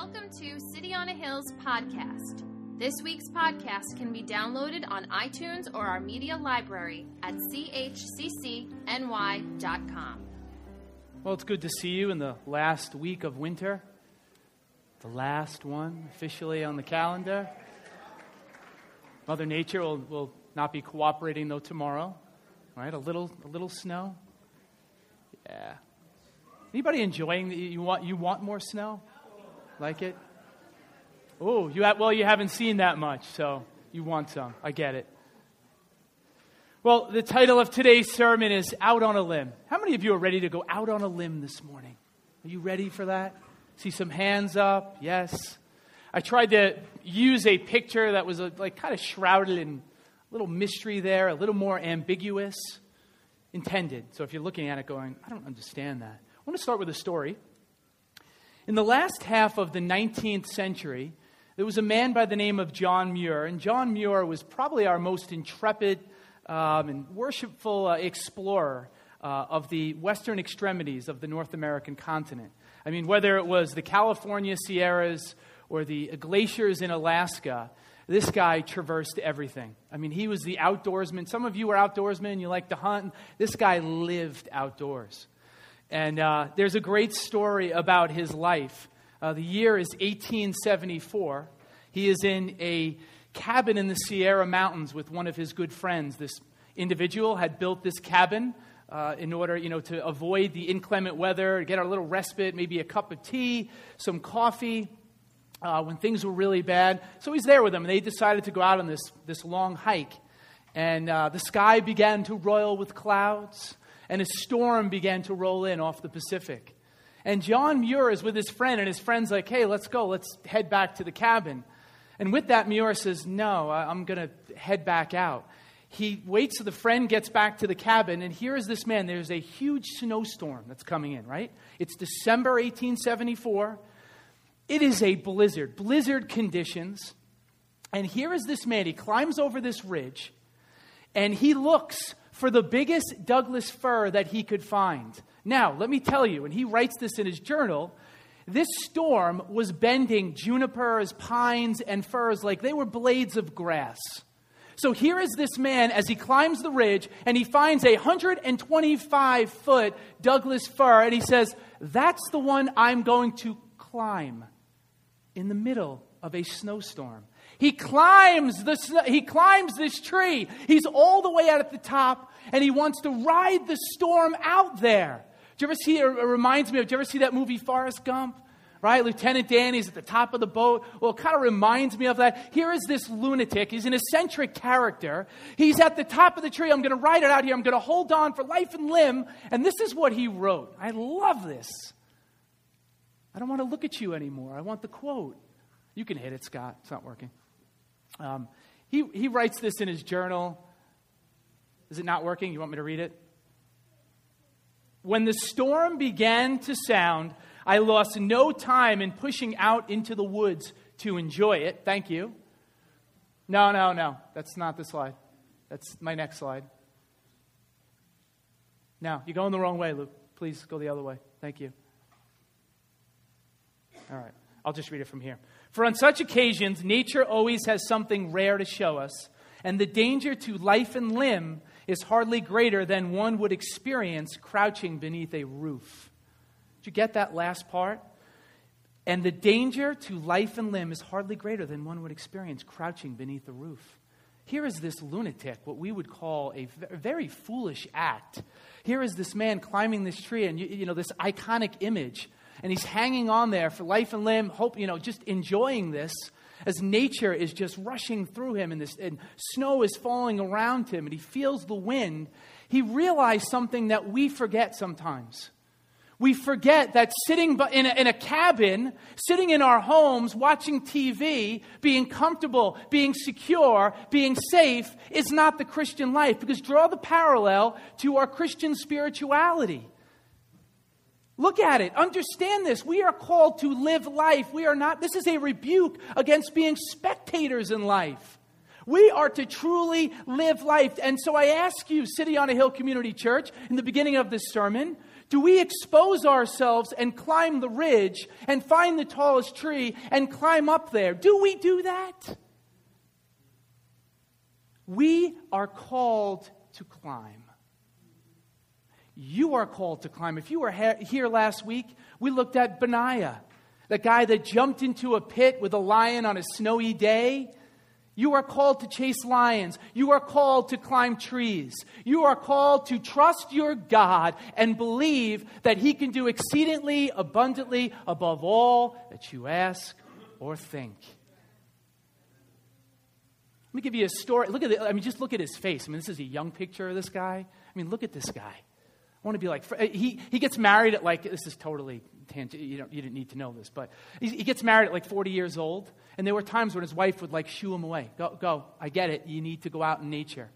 Welcome to City on a Hill's podcast. This week's podcast can be downloaded on iTunes or our media library at chccny.com. Well, it's good to see you in the last week of winter, the last one officially on the calendar. Mother Nature will, will not be cooperating though tomorrow, right? A little, a little snow. Yeah. Anybody enjoying? The, you want you want more snow? Like it? Oh, you have, well, you haven't seen that much, so you want some. I get it. Well, the title of today's sermon is Out on a Limb. How many of you are ready to go out on a limb this morning? Are you ready for that? See some hands up? Yes. I tried to use a picture that was a, like kind of shrouded in a little mystery there, a little more ambiguous, intended. So if you're looking at it going, I don't understand that. I want to start with a story. In the last half of the 19th century, there was a man by the name of John Muir, and John Muir was probably our most intrepid um, and worshipful uh, explorer uh, of the western extremities of the North American continent. I mean, whether it was the California Sierras or the glaciers in Alaska, this guy traversed everything. I mean, he was the outdoorsman. Some of you are outdoorsmen, you like to hunt. This guy lived outdoors. And uh, there's a great story about his life. Uh, the year is 1874. He is in a cabin in the Sierra Mountains with one of his good friends. This individual had built this cabin uh, in order, you know, to avoid the inclement weather, get a little respite, maybe a cup of tea, some coffee. Uh, when things were really bad. So he's there with them, and they decided to go out on this, this long hike. And uh, the sky began to roil with clouds and a storm began to roll in off the Pacific. And John Muir is with his friend, and his friend's like, hey, let's go, let's head back to the cabin. And with that, Muir says, no, I'm going to head back out. He waits till the friend gets back to the cabin, and here is this man. There's a huge snowstorm that's coming in, right? It's December 1874. It is a blizzard, blizzard conditions. And here is this man. He climbs over this ridge, and he looks for the biggest Douglas fir that he could find. Now, let me tell you, and he writes this in his journal, this storm was bending junipers, pines, and firs like they were blades of grass. So here is this man as he climbs the ridge and he finds a 125 foot Douglas fir and he says, That's the one I'm going to climb in the middle of a snowstorm. He climbs, the, he climbs this tree. He's all the way out at the top, and he wants to ride the storm out there. Do you ever see, it reminds me of, do you ever see that movie Forrest Gump? Right? Lieutenant Danny's at the top of the boat. Well, it kind of reminds me of that. Here is this lunatic. He's an eccentric character. He's at the top of the tree. I'm going to ride it out here. I'm going to hold on for life and limb. And this is what he wrote. I love this. I don't want to look at you anymore. I want the quote. You can hit it, Scott. It's not working. Um, he, he writes this in his journal. Is it not working? You want me to read it? When the storm began to sound, I lost no time in pushing out into the woods to enjoy it. Thank you. No, no, no. That's not the slide. That's my next slide. Now, you're going the wrong way, Luke. Please go the other way. Thank you. All right. I'll just read it from here. For on such occasions, nature always has something rare to show us, and the danger to life and limb is hardly greater than one would experience crouching beneath a roof. Did you get that last part? And the danger to life and limb is hardly greater than one would experience crouching beneath a roof. Here is this lunatic, what we would call a very foolish act. Here is this man climbing this tree, and you, you know, this iconic image and he's hanging on there for life and limb, hope, you know, just enjoying this as nature is just rushing through him and, this, and snow is falling around him and he feels the wind. He realized something that we forget sometimes. We forget that sitting in a, in a, cabin, sitting in our homes, watching TV, being comfortable, being secure, being safe is not the Christian life. Because draw the parallel to our Christian spirituality. Look at it. Understand this. We are called to live life. We are not, this is a rebuke against being spectators in life. We are to truly live life. And so I ask you, City on a Hill Community Church, in the beginning of this sermon, Do we expose ourselves and climb the ridge and find the tallest tree and climb up there? Do we do that? We are called to climb. You are called to climb. If you were here last week, we looked at Benaiah, the guy that jumped into a pit with a lion on a snowy day you are called to chase lions. You are called to climb trees. You are called to trust your God and believe that He can do exceedingly abundantly above all that you ask or think. Let me give you a story. Look at it. I mean, just look at his face. I mean, this is a young picture of this guy. I mean, look at this guy. I want to be like, he, he gets married at like, this is totally tangent, you, don't, you didn't need to know this, but he, he gets married at like 40 years old, and there were times when his wife would like shoo him away. Go, go, I get it, you need to go out in nature.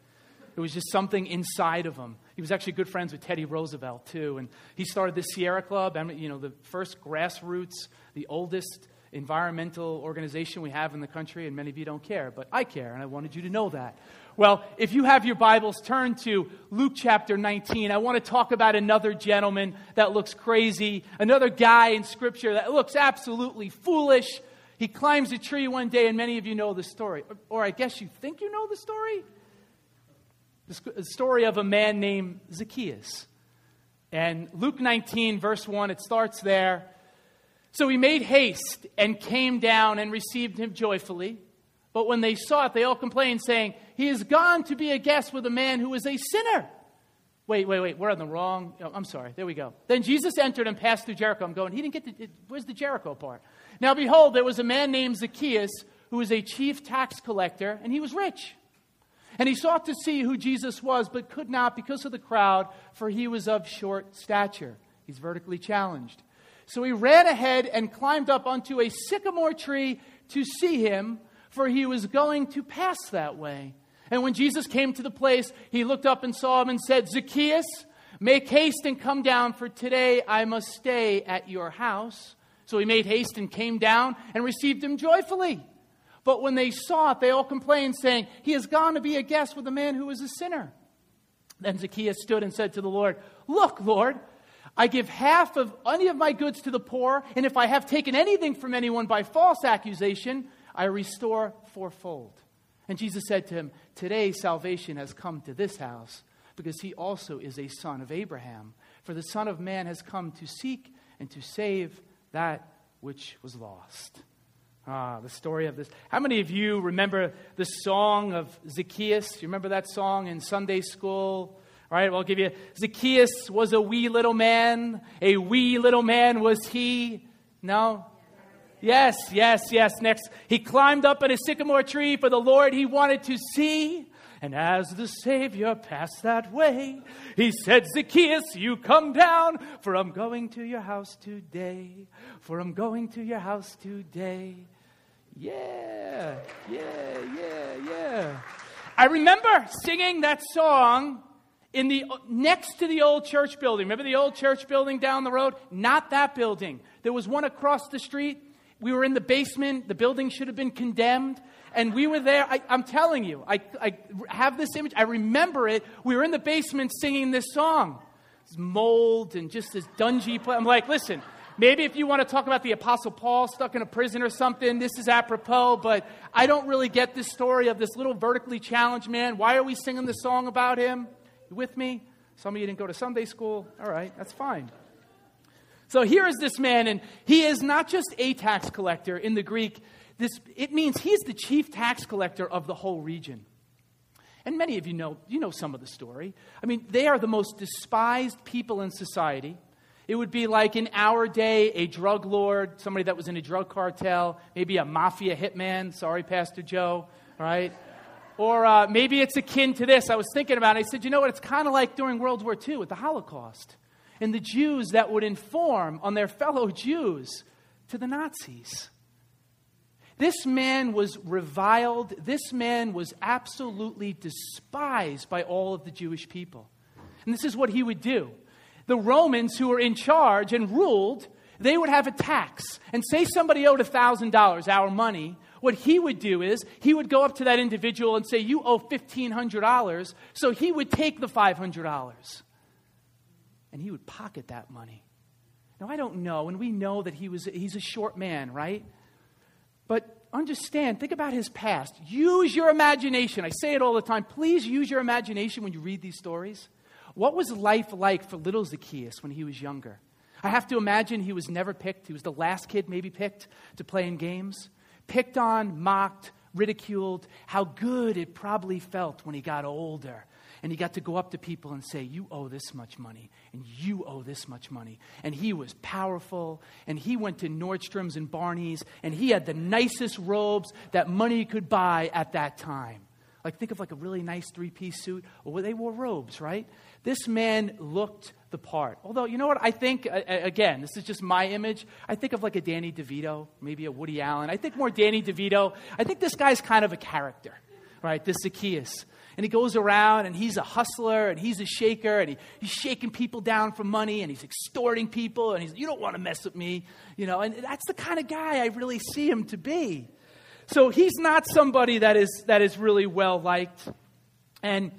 It was just something inside of him. He was actually good friends with Teddy Roosevelt, too, and he started the Sierra Club, you know, the first grassroots, the oldest environmental organization we have in the country, and many of you don't care, but I care, and I wanted you to know that. Well, if you have your Bibles, turn to Luke chapter 19. I want to talk about another gentleman that looks crazy, another guy in Scripture that looks absolutely foolish. He climbs a tree one day, and many of you know the story. Or, or I guess you think you know the story? The story of a man named Zacchaeus. And Luke 19, verse 1, it starts there. So he made haste and came down and received him joyfully. But when they saw it, they all complained, saying, He is gone to be a guest with a man who is a sinner. Wait, wait, wait, we're on the wrong. Oh, I'm sorry. There we go. Then Jesus entered and passed through Jericho. I'm going, He didn't get the. Where's the Jericho part? Now, behold, there was a man named Zacchaeus who was a chief tax collector, and he was rich. And he sought to see who Jesus was, but could not because of the crowd, for he was of short stature. He's vertically challenged. So he ran ahead and climbed up onto a sycamore tree to see him for he was going to pass that way. And when Jesus came to the place, he looked up and saw him and said, Zacchaeus, make haste and come down, for today I must stay at your house. So he made haste and came down and received him joyfully. But when they saw it, they all complained, saying, He has gone to be a guest with a man who is a sinner. Then Zacchaeus stood and said to the Lord, Look, Lord, I give half of any of my goods to the poor, and if I have taken anything from anyone by false accusation, I restore fourfold. And Jesus said to him, Today salvation has come to this house, because he also is a son of Abraham. For the Son of Man has come to seek and to save that which was lost. Ah, the story of this. How many of you remember the song of Zacchaeus? You remember that song in Sunday school? All right, well, I'll give you. Zacchaeus was a wee little man. A wee little man was he. No? Yes, yes, yes. Next, he climbed up in a sycamore tree for the Lord he wanted to see. And as the Savior passed that way, he said, Zacchaeus, you come down, for I'm going to your house today. For I'm going to your house today. Yeah, yeah, yeah, yeah. I remember singing that song in the next to the old church building. Remember the old church building down the road? Not that building. There was one across the street we were in the basement. The building should have been condemned. And we were there. I, am telling you, I, I have this image. I remember it. We were in the basement singing this song. This mold and just this dungy. I'm like, listen, maybe if you want to talk about the Apostle Paul stuck in a prison or something, this is apropos. But I don't really get this story of this little vertically challenged man. Why are we singing the song about him? You with me? Some of you didn't go to Sunday school. All right, that's fine. So here is this man, and he is not just a tax collector in the Greek. This, it means he's the chief tax collector of the whole region. And many of you know, you know some of the story. I mean, they are the most despised people in society. It would be like in our day, a drug lord, somebody that was in a drug cartel, maybe a mafia hitman. Sorry, Pastor Joe, right? Or uh, maybe it's akin to this. I was thinking about it. I said, you know what? It's kind of like during World War II with the Holocaust and the Jews that would inform on their fellow Jews to the Nazis. This man was reviled. This man was absolutely despised by all of the Jewish people. And this is what he would do. The Romans, who were in charge and ruled, they would have a tax. And say somebody owed $1,000, our money. What he would do is he would go up to that individual and say, You owe $1,500. So he would take the $500. And he would pocket that money. Now, I don't know, and we know that he was, he's a short man, right? But understand, think about his past. Use your imagination. I say it all the time. Please use your imagination when you read these stories. What was life like for little Zacchaeus when he was younger? I have to imagine he was never picked. He was the last kid, maybe picked to play in games. Picked on, mocked, ridiculed. How good it probably felt when he got older and he got to go up to people and say, You owe this much money, and you owe this much money. And he was powerful, and he went to Nordstrom's and Barney's, and he had the nicest robes that money could buy at that time. Like, think of like a really nice three piece suit. Well, they wore robes, right? This man looked the part. Although, you know what? I think, again, this is just my image. I think of like a Danny DeVito, maybe a Woody Allen. I think more Danny DeVito. I think this guy's kind of a character, right? This Zacchaeus. And he goes around and he's a hustler and he's a shaker and he, he's shaking people down for money and he's extorting people and he's, you don't want to mess with me, you know. And that's the kind of guy I really see him to be. So he's not somebody that is, that is really well liked. And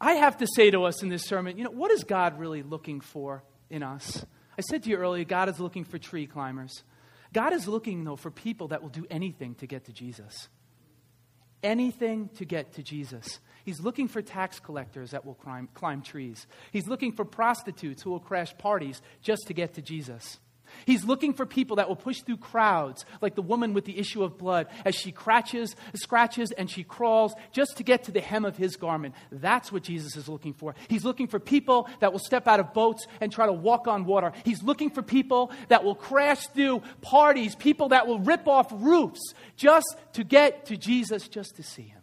I have to say to us in this sermon, you know, what is God really looking for in us? I said to you earlier, God is looking for tree climbers. God is looking, though, for people that will do anything to get to Jesus. Anything to get to Jesus. He's looking for tax collectors that will climb, climb trees. He's looking for prostitutes who will crash parties just to get to Jesus. He's looking for people that will push through crowds, like the woman with the issue of blood, as she scratches, scratches and she crawls just to get to the hem of his garment. That's what Jesus is looking for. He's looking for people that will step out of boats and try to walk on water. He's looking for people that will crash through parties, people that will rip off roofs just to get to Jesus, just to see him.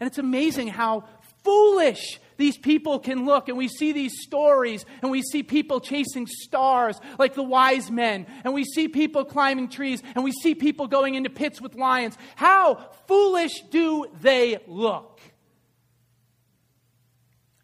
And it's amazing how foolish these people can look. And we see these stories, and we see people chasing stars like the wise men, and we see people climbing trees, and we see people going into pits with lions. How foolish do they look?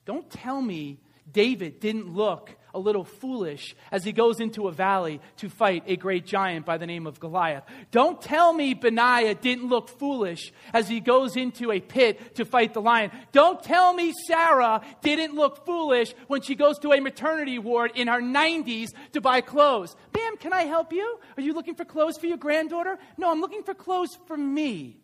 Don't tell me David didn't look a little foolish as he goes into a valley to fight a great giant by the name of Goliath. Don't tell me Benaiah didn't look foolish as he goes into a pit to fight the lion. Don't tell me Sarah didn't look foolish when she goes to a maternity ward in her 90s to buy clothes. Ma'am, can I help you? Are you looking for clothes for your granddaughter? No, I'm looking for clothes for me.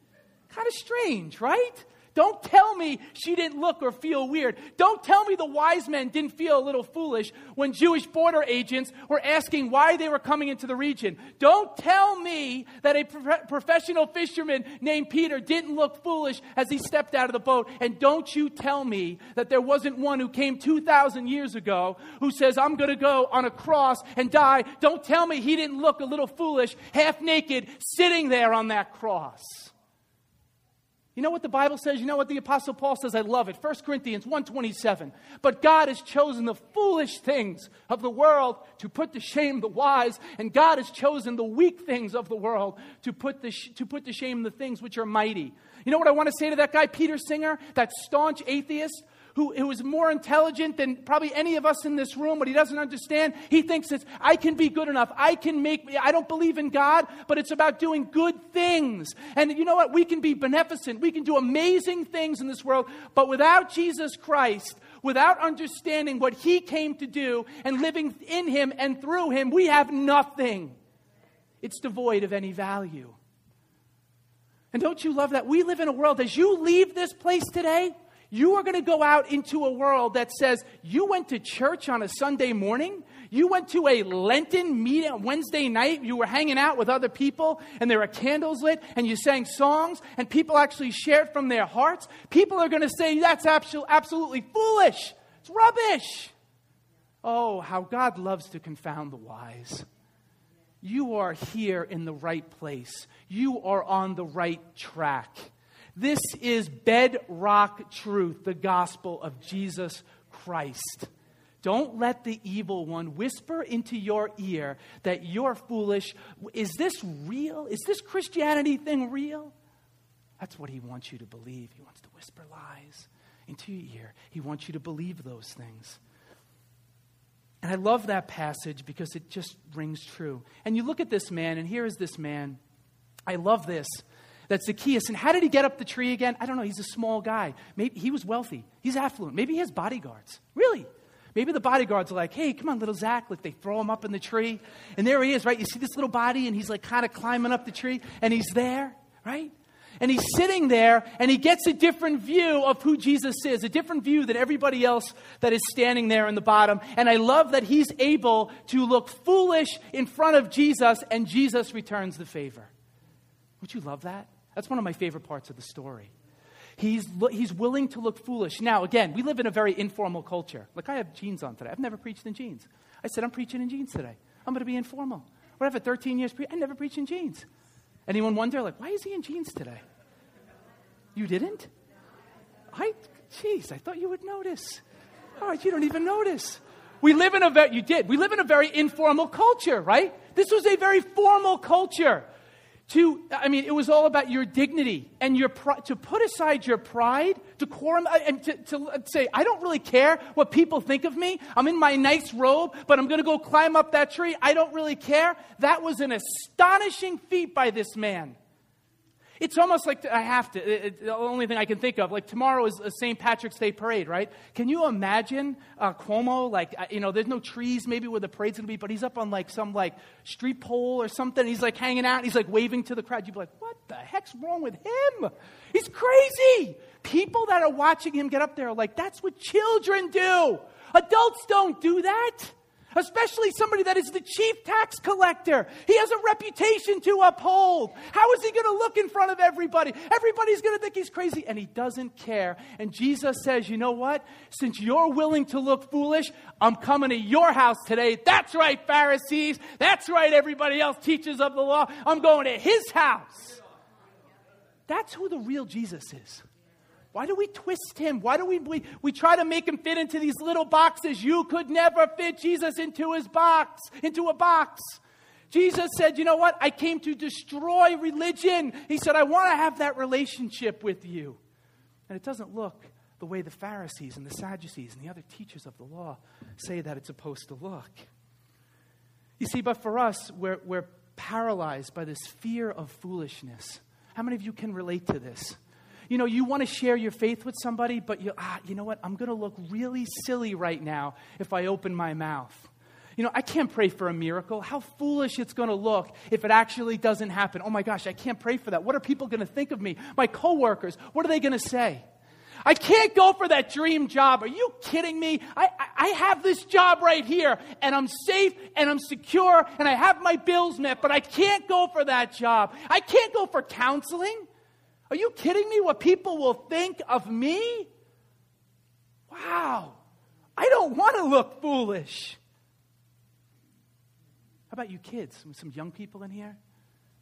Kind of strange, right? Don't tell me she didn't look or feel weird. Don't tell me the wise men didn't feel a little foolish when Jewish border agents were asking why they were coming into the region. Don't tell me that a pro- professional fisherman named Peter didn't look foolish as he stepped out of the boat. And don't you tell me that there wasn't one who came 2,000 years ago who says, I'm going to go on a cross and die. Don't tell me he didn't look a little foolish, half naked, sitting there on that cross. You know what the Bible says? You know what the apostle Paul says? I love it. 1 Corinthians 1:27. But God has chosen the foolish things of the world to put to shame the wise, and God has chosen the weak things of the world to put to, sh- to put to shame the things which are mighty. You know what I want to say to that guy Peter Singer, that staunch atheist? Who, who is more intelligent than probably any of us in this room, but he doesn't understand. He thinks it's, I can be good enough. I can make, I don't believe in God, but it's about doing good things. And you know what? We can be beneficent. We can do amazing things in this world, but without Jesus Christ, without understanding what he came to do and living in him and through him, we have nothing. It's devoid of any value. And don't you love that? We live in a world, as you leave this place today, you are going to go out into a world that says you went to church on a Sunday morning, you went to a Lenten meeting Wednesday night, you were hanging out with other people, and there were candles lit, and you sang songs, and people actually shared from their hearts. People are going to say that's absolutely foolish. It's rubbish. Oh, how God loves to confound the wise. You are here in the right place. You are on the right track. This is bedrock truth, the gospel of Jesus Christ. Don't let the evil one whisper into your ear that you're foolish. Is this real? Is this Christianity thing real? That's what he wants you to believe. He wants to whisper lies into your ear. He wants you to believe those things. And I love that passage because it just rings true. And you look at this man, and here is this man. I love this that Zacchaeus. And how did he get up the tree again? I don't know. He's a small guy. Maybe he was wealthy. He's affluent. Maybe he has bodyguards. Really? Maybe the bodyguards are like, hey, come on, little Zach. Like they throw him up in the tree. And there he is, right? You see this little body, and he's like kind of climbing up the tree, and he's there, right? And he's sitting there, and he gets a different view of who Jesus is, a different view than everybody else that is standing there in the bottom. And I love that he's able to look foolish in front of Jesus, and Jesus returns the favor. Would you love that? That's one of my favorite parts of the story. He's, he's willing to look foolish. Now, again, we live in a very informal culture. Like, I have jeans on today. I've never preached in jeans. I said, I'm preaching in jeans today. I'm going to be informal. Whatever, 13 years, pre- I never preached in jeans. Anyone wonder, like, why is he in jeans today? You didn't? I, jeez, I thought you would notice. All right, you don't even notice. We live in a very, you did, we live in a very informal culture, right? This was a very formal culture to i mean it was all about your dignity and your to put aside your pride decorum uh, and to, to say i don't really care what people think of me. I'm in my nice robe but i'm going to go climb up that tree. I don't really care. That was an astonishing feat by this man it's almost like I have to. It, it, the only thing I can think of, like tomorrow is a St. Patrick's Day parade, right? Can you imagine uh, Cuomo? Like, uh, you know, there's no trees maybe where the parade's gonna be, but he's up on like some like street pole or something. He's like hanging out. he's like waving to the crowd. You'd be like, what the heck's wrong with him? He's crazy. People that are watching him get up there are like, that's what children do. Adults don't do that especially somebody that is the chief tax collector. He has a reputation to uphold. How is he going to look in front of everybody? Everybody's going to think he's crazy, and he doesn't care. And Jesus says, You know what? Since you're willing to look foolish, I'm coming to your house today. That's right, Pharisees. That's right, everybody else, teachers of the law. I'm going to his house. That's who the real Jesus is. Why do we twist him? Why do we, we, we try to make him fit into these little boxes? You could never fit Jesus into his box, into a box. Jesus said, You know what? I came to destroy religion. He said, I want to have that relationship with you. And it doesn't look the way the Pharisees and the Sadducees and the other teachers of the law say that it's supposed to look. You see, but for us, we're, we're paralyzed by this fear of foolishness. How many of you can relate to this? You know, you want to share your faith with somebody, but you, ah, you know what? I'm going to look really silly right now if I open my mouth. You know, I can't pray for a miracle. How foolish it's going to look if it actually doesn't happen. Oh my gosh, I can't pray for that. What are people going to think of me? My coworkers, what are they going to say? I can't go for that dream job. Are you kidding me? I, I, I, have this job right here, and I'm safe, and I'm secure, and I have my bills met, but I can't go for that job. I can't go for counseling. Are you kidding me? What people will think of me? Wow. I don't want to look foolish. How about you kids? Some young people in here?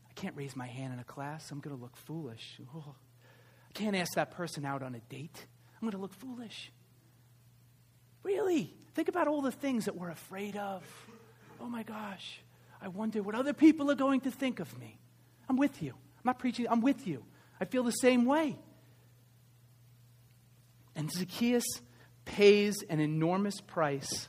I can't raise my hand in a class. I'm going to look foolish. Oh. I can't ask that person out on a date. I'm going to look foolish. Really? Think about all the things that we're afraid of. Oh my gosh. I wonder what other people are going to think of me. I'm with you. I'm not preaching, I'm with you. I feel the same way. And Zacchaeus pays an enormous price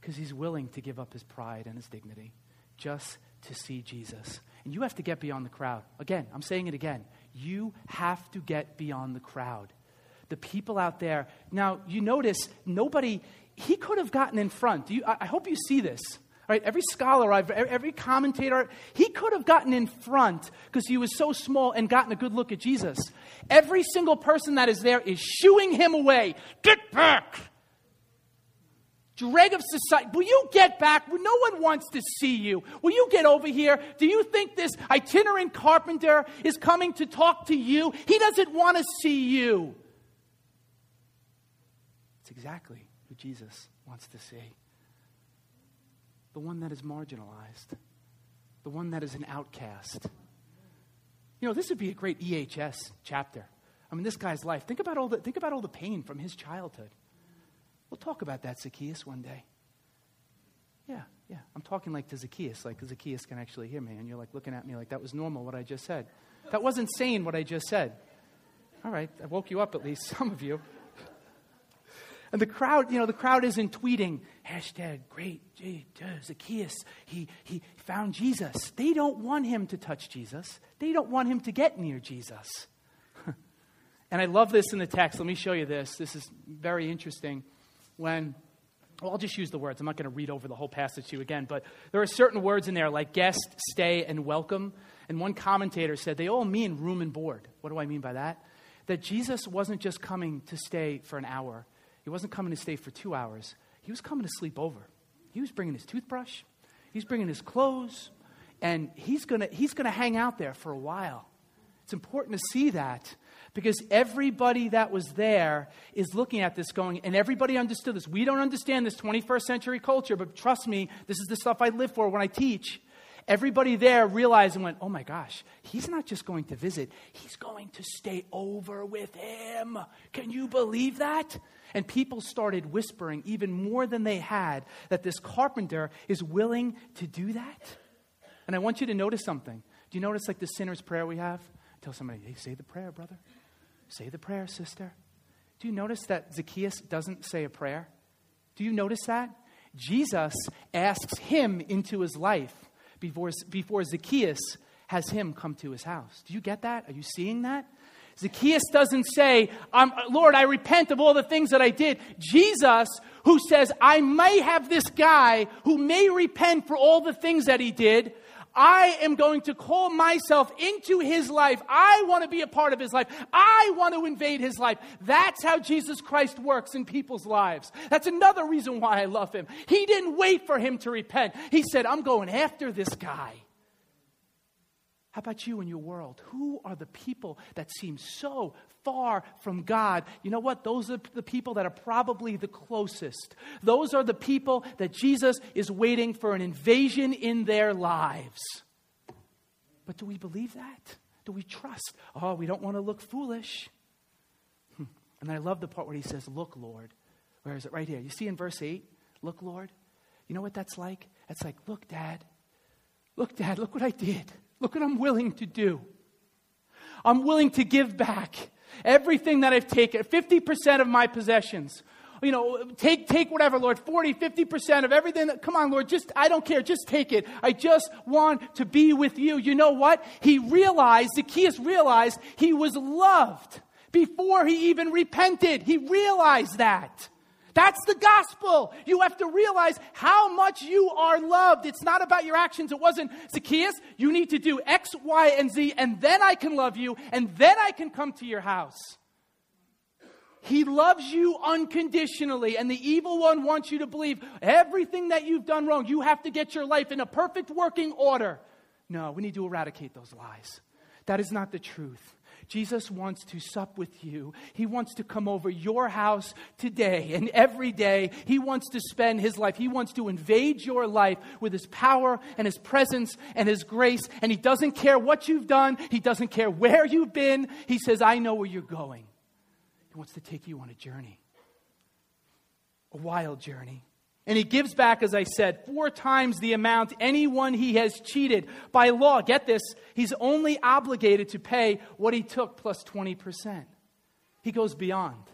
because he's willing to give up his pride and his dignity just to see Jesus. And you have to get beyond the crowd. Again, I'm saying it again. You have to get beyond the crowd. The people out there. Now, you notice nobody, he could have gotten in front. You, I hope you see this. Right? Every scholar, every commentator, he could have gotten in front because he was so small and gotten a good look at Jesus. Every single person that is there is shooing him away. Get back! Dreg of society. Will you get back? No one wants to see you. Will you get over here? Do you think this itinerant carpenter is coming to talk to you? He doesn't want to see you. It's exactly who Jesus wants to see the one that is marginalized, the one that is an outcast. You know, this would be a great EHS chapter. I mean, this guy's life. Think about all the, think about all the pain from his childhood. We'll talk about that, Zacchaeus, one day. Yeah, yeah. I'm talking like to Zacchaeus, like Zacchaeus can actually hear me. And you're like looking at me like that was normal, what I just said. That wasn't sane, what I just said. All right, I woke you up at least, some of you. And the crowd, you know, the crowd isn't tweeting, hashtag great Zacchaeus, he, he found Jesus. They don't want him to touch Jesus. They don't want him to get near Jesus. and I love this in the text. Let me show you this. This is very interesting. When well, I'll just use the words. I'm not going to read over the whole passage to you again, but there are certain words in there like guest, stay, and welcome. And one commentator said they all mean room and board. What do I mean by that? That Jesus wasn't just coming to stay for an hour, he wasn't coming to stay for two hours. He was coming to sleep over. He was bringing his toothbrush, he's bringing his clothes, and he's going to he's going to hang out there for a while. It's important to see that because everybody that was there is looking at this going, and everybody understood this. We don't understand this 21st century culture, but trust me, this is the stuff I live for when I teach. Everybody there realized and went, oh my gosh, he's not just going to visit, he's going to stay over with him. Can you believe that? And people started whispering, even more than they had, that this carpenter is willing to do that. And I want you to notice something. Do you notice, like the sinner's prayer we have? Tell somebody, hey, say the prayer, brother. Say the prayer, sister. Do you notice that Zacchaeus doesn't say a prayer? Do you notice that? Jesus asks him into his life before, before Zacchaeus has him come to his house. Do you get that? Are you seeing that? Zacchaeus doesn't say, Lord, I repent of all the things that I did. Jesus, who says, I may have this guy who may repent for all the things that he did, I am going to call myself into his life. I want to be a part of his life. I want to invade his life. That's how Jesus Christ works in people's lives. That's another reason why I love him. He didn't wait for him to repent. He said, I'm going after this guy. How about you and your world? Who are the people that seem so far from God? You know what? Those are the people that are probably the closest. Those are the people that Jesus is waiting for an invasion in their lives. But do we believe that? Do we trust? Oh, we don't want to look foolish. Hmm. And I love the part where he says, Look, Lord. Where is it? Right here. You see in verse 8? Look, Lord. You know what that's like? That's like, Look, Dad. Look, Dad, look what I did. Look what I'm willing to do. I'm willing to give back everything that I've taken, 50% of my possessions. You know, take, take whatever, Lord, 40, 50% of everything. That, come on, Lord, just, I don't care, just take it. I just want to be with you. You know what? He realized, Zacchaeus realized he was loved before he even repented. He realized that. That's the gospel. You have to realize how much you are loved. It's not about your actions. It wasn't, Zacchaeus, you need to do X, Y, and Z, and then I can love you, and then I can come to your house. He loves you unconditionally, and the evil one wants you to believe everything that you've done wrong. You have to get your life in a perfect working order. No, we need to eradicate those lies. That is not the truth. Jesus wants to sup with you. He wants to come over your house today and every day. He wants to spend his life. He wants to invade your life with his power and his presence and his grace. And he doesn't care what you've done, he doesn't care where you've been. He says, I know where you're going. He wants to take you on a journey, a wild journey. And he gives back, as I said, four times the amount anyone he has cheated. By law, get this, he's only obligated to pay what he took plus 20%. He goes beyond.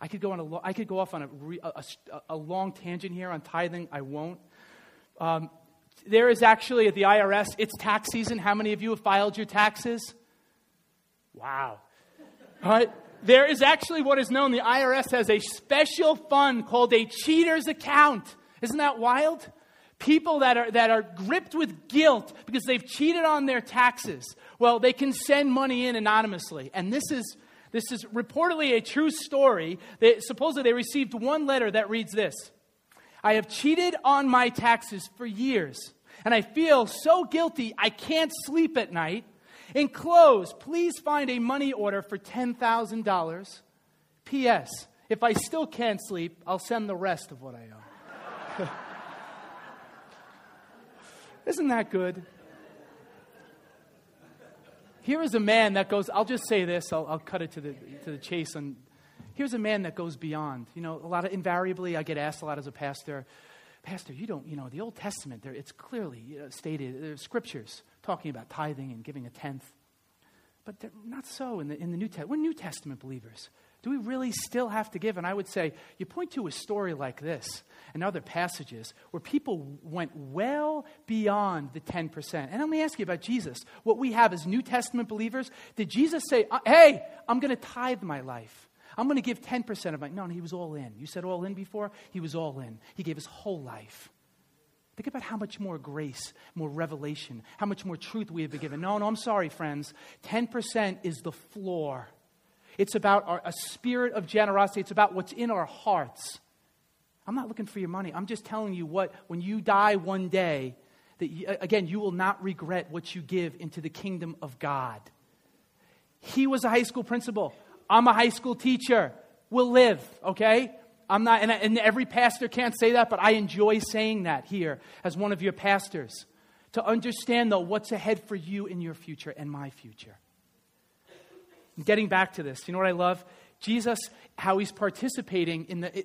I could go, on a, I could go off on a, a, a long tangent here on tithing. I won't. Um, there is actually at the IRS, it's tax season. How many of you have filed your taxes? Wow. All right there is actually what is known, the IRS has a special fund called a cheater's account. Isn't that wild? People that are, that are gripped with guilt because they've cheated on their taxes. Well, they can send money in anonymously. And this is, this is reportedly a true story. They, supposedly, they received one letter that reads this I have cheated on my taxes for years, and I feel so guilty I can't sleep at night. Enclosed, please find a money order for $10,000. P.S. If I still can't sleep, I'll send the rest of what I owe. Isn't that good? Here is a man that goes, I'll just say this, I'll, I'll cut it to the, to the chase. And here's a man that goes beyond. You know, a lot of, invariably, I get asked a lot as a pastor, Pastor, you don't, you know, the Old Testament, there, it's clearly you know, stated, there's scriptures talking about tithing and giving a tenth. But they're not so in the, in the New Testament. We're New Testament believers. Do we really still have to give? And I would say, you point to a story like this and other passages where people went well beyond the 10%. And let me ask you about Jesus. What we have as New Testament believers, did Jesus say, uh, hey, I'm going to tithe my life? I'm going to give 10% of my. No, no, he was all in. You said all in before? He was all in. He gave his whole life. Think about how much more grace, more revelation, how much more truth we have been given. No, no, I'm sorry, friends. 10% is the floor. It's about our, a spirit of generosity, it's about what's in our hearts. I'm not looking for your money. I'm just telling you what, when you die one day, that you, again, you will not regret what you give into the kingdom of God. He was a high school principal. I'm a high school teacher. We'll live, okay? I'm not, and, and every pastor can't say that, but I enjoy saying that here as one of your pastors. To understand, though, what's ahead for you in your future and my future. Getting back to this, you know what I love? Jesus, how he's participating in the,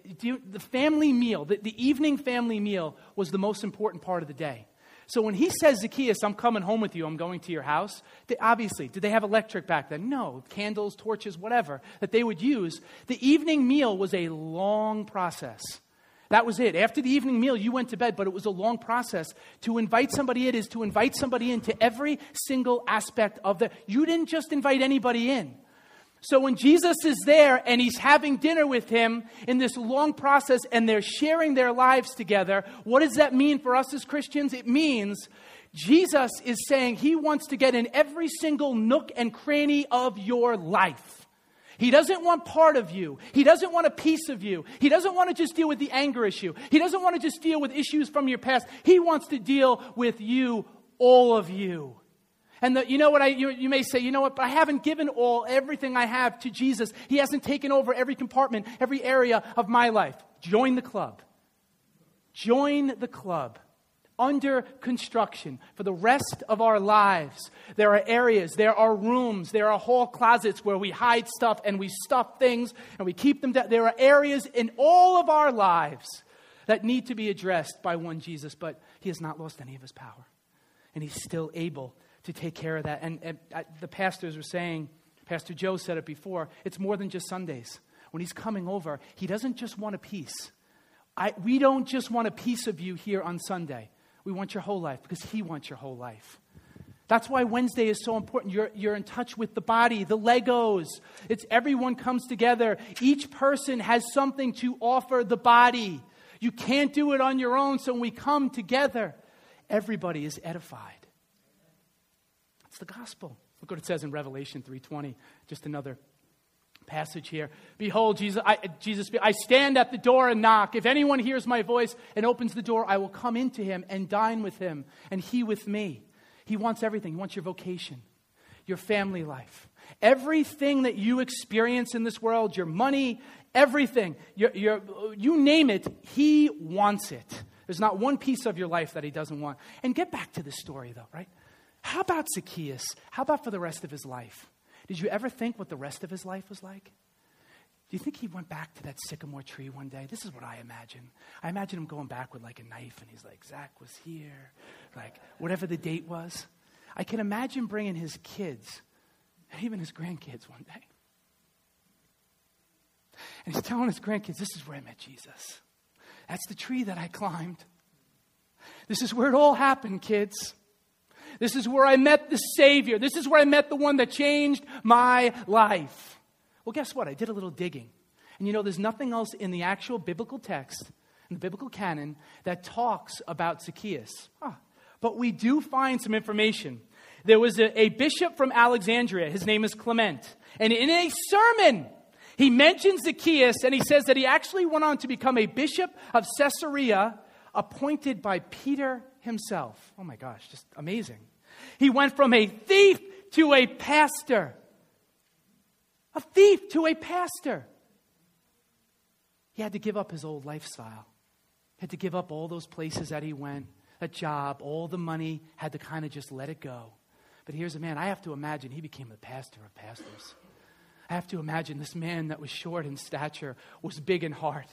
the family meal, the, the evening family meal was the most important part of the day. So when he says, Zacchaeus, I'm coming home with you, I'm going to your house, they, obviously, did they have electric back then? No, candles, torches, whatever that they would use. The evening meal was a long process. That was it. After the evening meal, you went to bed, but it was a long process. To invite somebody in is to invite somebody into every single aspect of the. You didn't just invite anybody in. So when Jesus is there and he's having dinner with him in this long process and they're sharing their lives together, what does that mean for us as Christians? It means Jesus is saying he wants to get in every single nook and cranny of your life. He doesn't want part of you. He doesn't want a piece of you. He doesn't want to just deal with the anger issue. He doesn't want to just deal with issues from your past. He wants to deal with you, all of you. And the, you know what I, you, you may say, you know what, but I haven't given all, everything I have to Jesus. He hasn't taken over every compartment, every area of my life. Join the club. Join the club. Under construction for the rest of our lives. There are areas, there are rooms, there are whole closets where we hide stuff and we stuff things and we keep them down. There are areas in all of our lives that need to be addressed by one Jesus, but he has not lost any of his power. And he's still able to take care of that. And, and uh, the pastors were saying, Pastor Joe said it before, it's more than just Sundays. When he's coming over, he doesn't just want a piece. I, we don't just want a piece of you here on Sunday. We want your whole life because he wants your whole life. That's why Wednesday is so important. You're, you're in touch with the body, the Legos. It's everyone comes together. Each person has something to offer the body. You can't do it on your own, so when we come together, everybody is edified. It's the gospel. Look what it says in Revelation 3:20. Just another passage here. Behold, Jesus, I, Jesus, I stand at the door and knock. If anyone hears my voice and opens the door, I will come into him and dine with him, and he with me. He wants everything. He wants your vocation, your family life, everything that you experience in this world, your money, everything, your, your, you name it, he wants it. There's not one piece of your life that he doesn't want. And get back to the story, though, right? How about Zacchaeus? How about for the rest of his life? Did you ever think what the rest of his life was like? Do you think he went back to that sycamore tree one day? This is what I imagine. I imagine him going back with like a knife and he's like, Zach was here, like whatever the date was. I can imagine bringing his kids even his grandkids one day. And he's telling his grandkids, This is where I met Jesus. That's the tree that I climbed. This is where it all happened, kids. This is where I met the Savior. This is where I met the one that changed my life. Well, guess what? I did a little digging. And you know, there's nothing else in the actual biblical text, in the biblical canon, that talks about Zacchaeus. Ah, but we do find some information. There was a, a bishop from Alexandria. His name is Clement. And in a sermon, he mentions Zacchaeus and he says that he actually went on to become a bishop of Caesarea appointed by Peter himself. Oh my gosh, just amazing. He went from a thief to a pastor. A thief to a pastor. He had to give up his old lifestyle. He had to give up all those places that he went, a job, all the money, had to kind of just let it go. But here's a man, I have to imagine he became the pastor of pastors. I have to imagine this man that was short in stature was big in heart.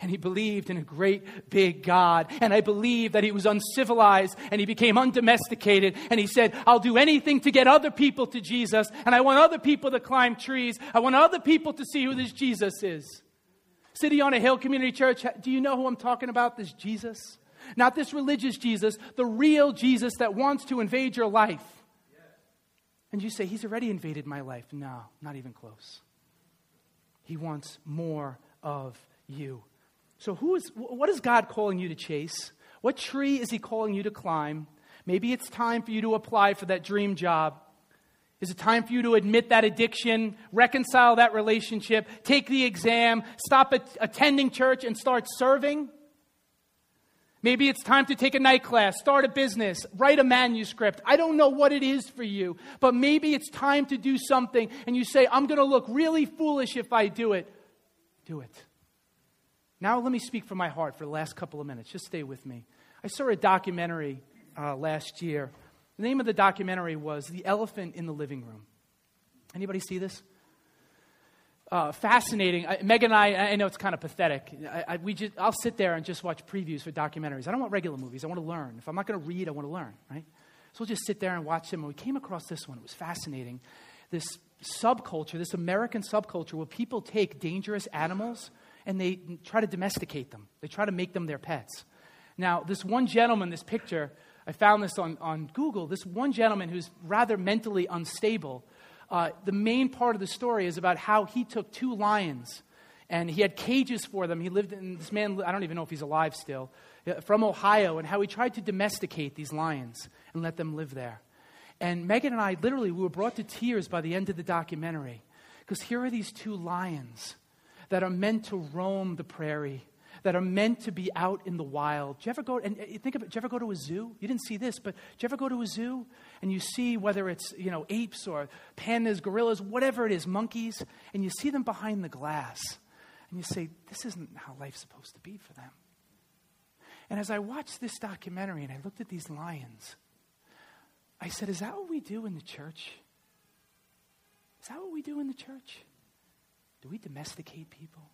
And he believed in a great big God. And I believe that he was uncivilized and he became undomesticated. And he said, I'll do anything to get other people to Jesus. And I want other people to climb trees. I want other people to see who this Jesus is. City on a Hill Community Church, do you know who I'm talking about? This Jesus? Not this religious Jesus, the real Jesus that wants to invade your life. And you say, He's already invaded my life. No, not even close. He wants more of you. So, who is, what is God calling you to chase? What tree is He calling you to climb? Maybe it's time for you to apply for that dream job. Is it time for you to admit that addiction, reconcile that relationship, take the exam, stop attending church, and start serving? Maybe it's time to take a night class, start a business, write a manuscript. I don't know what it is for you, but maybe it's time to do something and you say, I'm going to look really foolish if I do it. Do it. Now, let me speak from my heart for the last couple of minutes. Just stay with me. I saw a documentary uh, last year. The name of the documentary was The Elephant in the Living Room. Anybody see this? Uh, fascinating. I, Meg and I, I know it's kind of pathetic. I, I, we just, I'll sit there and just watch previews for documentaries. I don't want regular movies. I want to learn. If I'm not going to read, I want to learn, right? So we'll just sit there and watch them. And we came across this one. It was fascinating. This subculture, this American subculture, where people take dangerous animals and they try to domesticate them. They try to make them their pets. Now, this one gentleman, this picture, I found this on, on Google. This one gentleman who's rather mentally unstable, uh, the main part of the story is about how he took two lions and he had cages for them. He lived in this man, I don't even know if he's alive still, uh, from Ohio, and how he tried to domesticate these lions and let them live there. And Megan and I literally we were brought to tears by the end of the documentary because here are these two lions that are meant to roam the prairie that are meant to be out in the wild. Do you ever go and uh, think of it? Do you ever go to a zoo? You didn't see this, but do you ever go to a zoo and you see whether it's you know apes or pandas, gorillas, whatever it is, monkeys, and you see them behind the glass, and you say, "This isn't how life's supposed to be for them." And as I watched this documentary and I looked at these lions, I said, "Is that what we do in the church? Is that what we do in the church? Do we domesticate people?"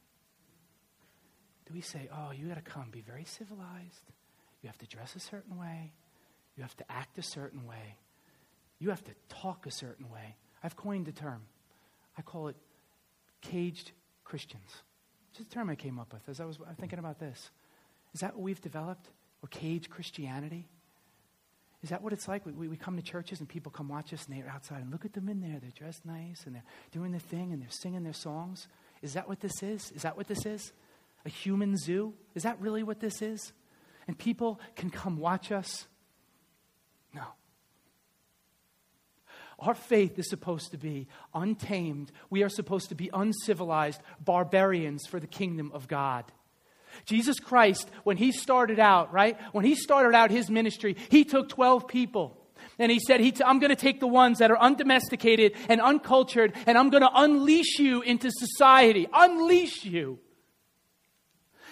do we say, oh, you got to come, be very civilized. You have to dress a certain way. You have to act a certain way. You have to talk a certain way. I've coined a term. I call it caged Christians. It's a term I came up with as I was thinking about this. Is that what we've developed? Or caged Christianity? Is that what it's like? We, we come to churches and people come watch us and they're outside and look at them in there. They're dressed nice and they're doing their thing and they're singing their songs. Is that what this is? Is that what this is? A human zoo? Is that really what this is? And people can come watch us? No. Our faith is supposed to be untamed. We are supposed to be uncivilized barbarians for the kingdom of God. Jesus Christ, when he started out, right? When he started out his ministry, he took 12 people. And he said, he t- I'm going to take the ones that are undomesticated and uncultured, and I'm going to unleash you into society. Unleash you.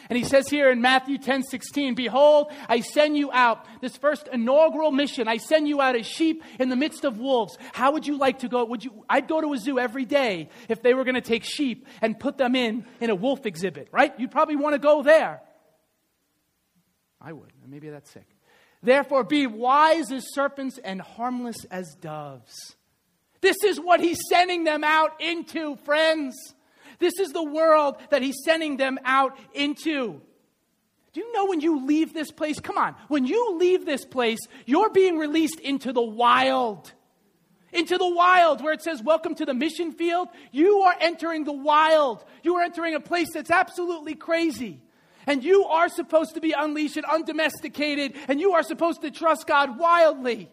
And he says here in Matthew 10 16, Behold, I send you out, this first inaugural mission, I send you out as sheep in the midst of wolves. How would you like to go? Would you, I'd go to a zoo every day if they were going to take sheep and put them in, in a wolf exhibit, right? You'd probably want to go there. I would. Maybe that's sick. Therefore, be wise as serpents and harmless as doves. This is what he's sending them out into, friends. This is the world that he's sending them out into. Do you know when you leave this place? Come on. When you leave this place, you're being released into the wild. Into the wild, where it says, Welcome to the mission field. You are entering the wild. You are entering a place that's absolutely crazy. And you are supposed to be unleashed and undomesticated, and you are supposed to trust God wildly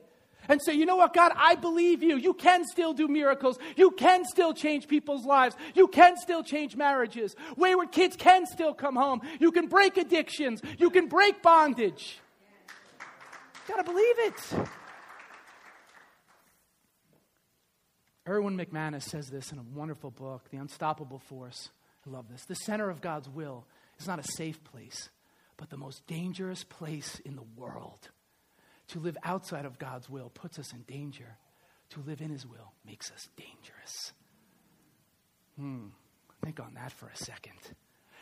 and say, you know what, God, I believe you. You can still do miracles. You can still change people's lives. You can still change marriages. Wayward kids can still come home. You can break addictions. You can break bondage. You gotta believe it. Erwin McManus says this in a wonderful book, The Unstoppable Force. I love this. The center of God's will is not a safe place, but the most dangerous place in the world. To live outside of God's will puts us in danger. To live in His will makes us dangerous. Hmm. Think on that for a second.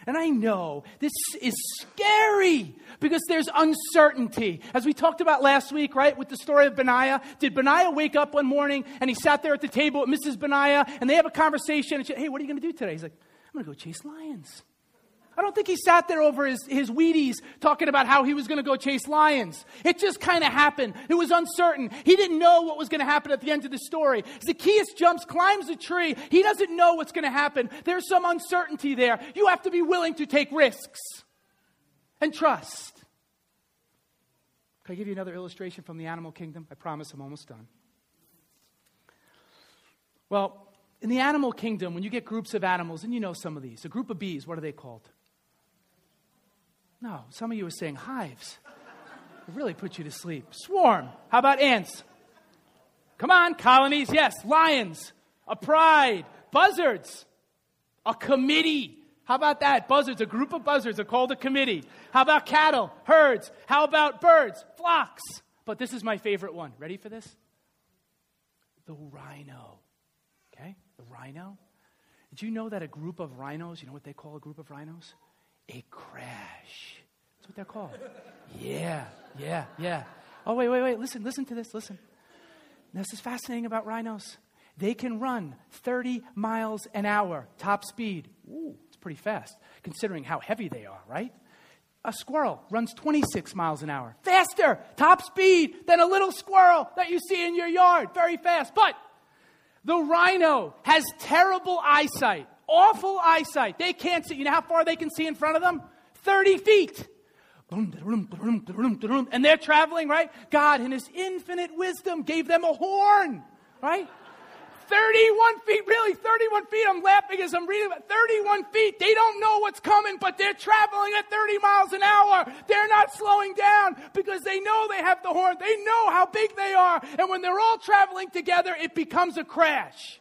And I know this is scary because there's uncertainty. As we talked about last week, right, with the story of Benaiah. Did Benaiah wake up one morning and he sat there at the table with Mrs. Benaiah and they have a conversation and she, hey, what are you going to do today? He's like, I'm going to go chase lions. I don't think he sat there over his, his Wheaties talking about how he was going to go chase lions. It just kind of happened. It was uncertain. He didn't know what was going to happen at the end of the story. Zacchaeus jumps, climbs a tree. He doesn't know what's going to happen. There's some uncertainty there. You have to be willing to take risks and trust. Can I give you another illustration from the animal kingdom? I promise I'm almost done. Well, in the animal kingdom, when you get groups of animals, and you know some of these, a group of bees, what are they called? No, some of you are saying hives. It really put you to sleep. Swarm. How about ants? Come on, colonies. Yes, lions. A pride. Buzzards. A committee. How about that? Buzzards, a group of buzzards are called a committee. How about cattle, herds? How about birds, flocks? But this is my favorite one. Ready for this? The rhino. Okay? The rhino. Did you know that a group of rhinos, you know what they call a group of rhinos? A crash. That's what they're called. Yeah, yeah, yeah. Oh, wait, wait, wait. Listen, listen to this. Listen. This is fascinating about rhinos. They can run 30 miles an hour, top speed. Ooh, it's pretty fast, considering how heavy they are, right? A squirrel runs 26 miles an hour, faster, top speed than a little squirrel that you see in your yard, very fast. But the rhino has terrible eyesight, awful eyesight. They can't see. You know how far they can see in front of them? 30 feet. And they're traveling, right? God, in His infinite wisdom, gave them a horn, right? 31 feet, really, 31 feet. I'm laughing as I'm reading about 31 feet. They don't know what's coming, but they're traveling at 30 miles an hour. They're not slowing down because they know they have the horn. They know how big they are. And when they're all traveling together, it becomes a crash.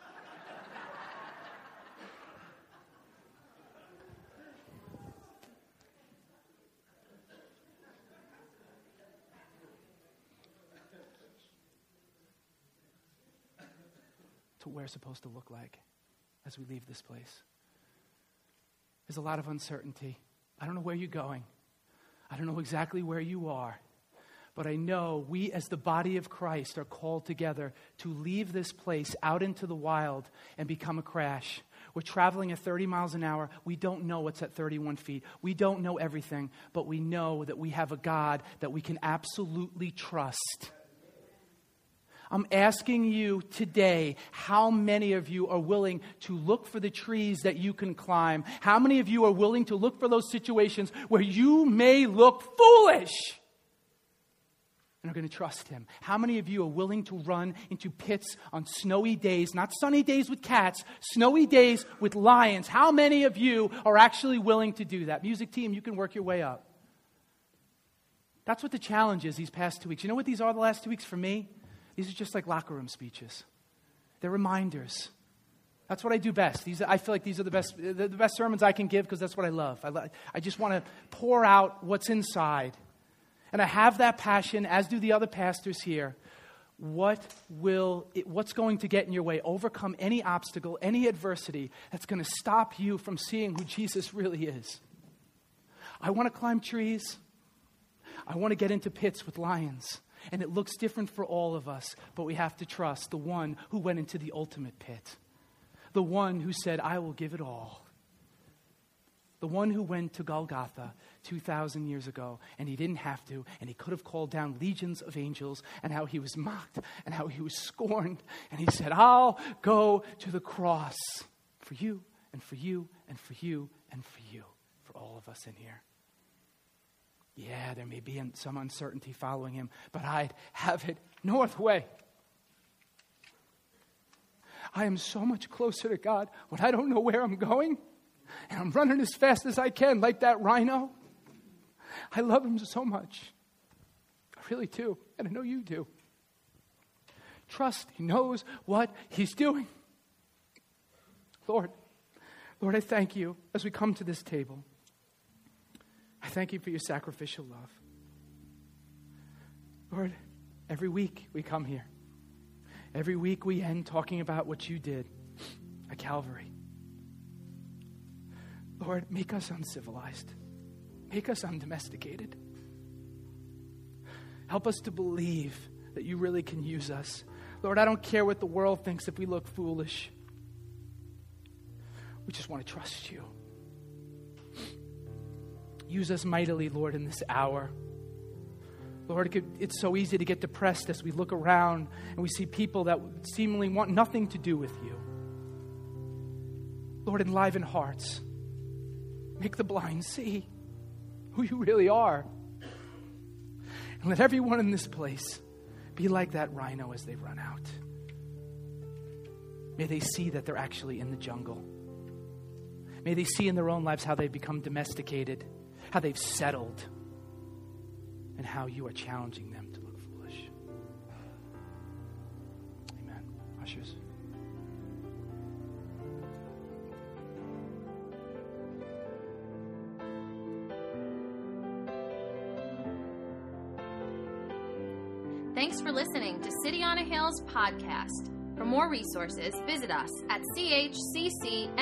To we're supposed to look like as we leave this place. There's a lot of uncertainty. I don't know where you're going. I don't know exactly where you are. But I know we, as the body of Christ, are called together to leave this place out into the wild and become a crash. We're traveling at 30 miles an hour. We don't know what's at 31 feet. We don't know everything, but we know that we have a God that we can absolutely trust. I'm asking you today how many of you are willing to look for the trees that you can climb? How many of you are willing to look for those situations where you may look foolish? and are going to trust him? How many of you are willing to run into pits on snowy days, not sunny days with cats, snowy days with lions? How many of you are actually willing to do that? Music team, you can work your way up. That's what the challenge is these past two weeks. You know what these are the last two weeks for me? These are just like locker room speeches. They're reminders. That's what I do best. These, I feel like these are the best, the, best sermons I can give because that's what I love. I, I just want to pour out what's inside. And I have that passion, as do the other pastors here. What will, it, what's going to get in your way? Overcome any obstacle, any adversity that's going to stop you from seeing who Jesus really is. I want to climb trees. I want to get into pits with lions. And it looks different for all of us, but we have to trust the one who went into the ultimate pit, the one who said, I will give it all. The one who went to Golgotha 2,000 years ago, and he didn't have to, and he could have called down legions of angels, and how he was mocked, and how he was scorned. And he said, I'll go to the cross for you, and for you, and for you, and for you, for all of us in here. Yeah, there may be some uncertainty following him, but I'd have it north way. I am so much closer to God when I don't know where I'm going and I'm running as fast as I can, like that rhino. I love him so much. I really do, and I know you do. Trust, he knows what he's doing. Lord, Lord, I thank you as we come to this table. I thank you for your sacrificial love. Lord, every week we come here. Every week we end talking about what you did at Calvary. Lord, make us uncivilized, make us undomesticated. Help us to believe that you really can use us. Lord, I don't care what the world thinks if we look foolish. We just want to trust you. Use us mightily, Lord, in this hour. Lord, it's so easy to get depressed as we look around and we see people that seemingly want nothing to do with you. Lord, enliven hearts. Make the blind see who you really are. And let everyone in this place be like that rhino as they run out. May they see that they're actually in the jungle. May they see in their own lives how they've become domesticated, how they've settled, and how you are challenging them to look foolish. Amen. Ushers. Thanks for listening to City on a Hill's podcast. For more resources, visit us at chccny.com.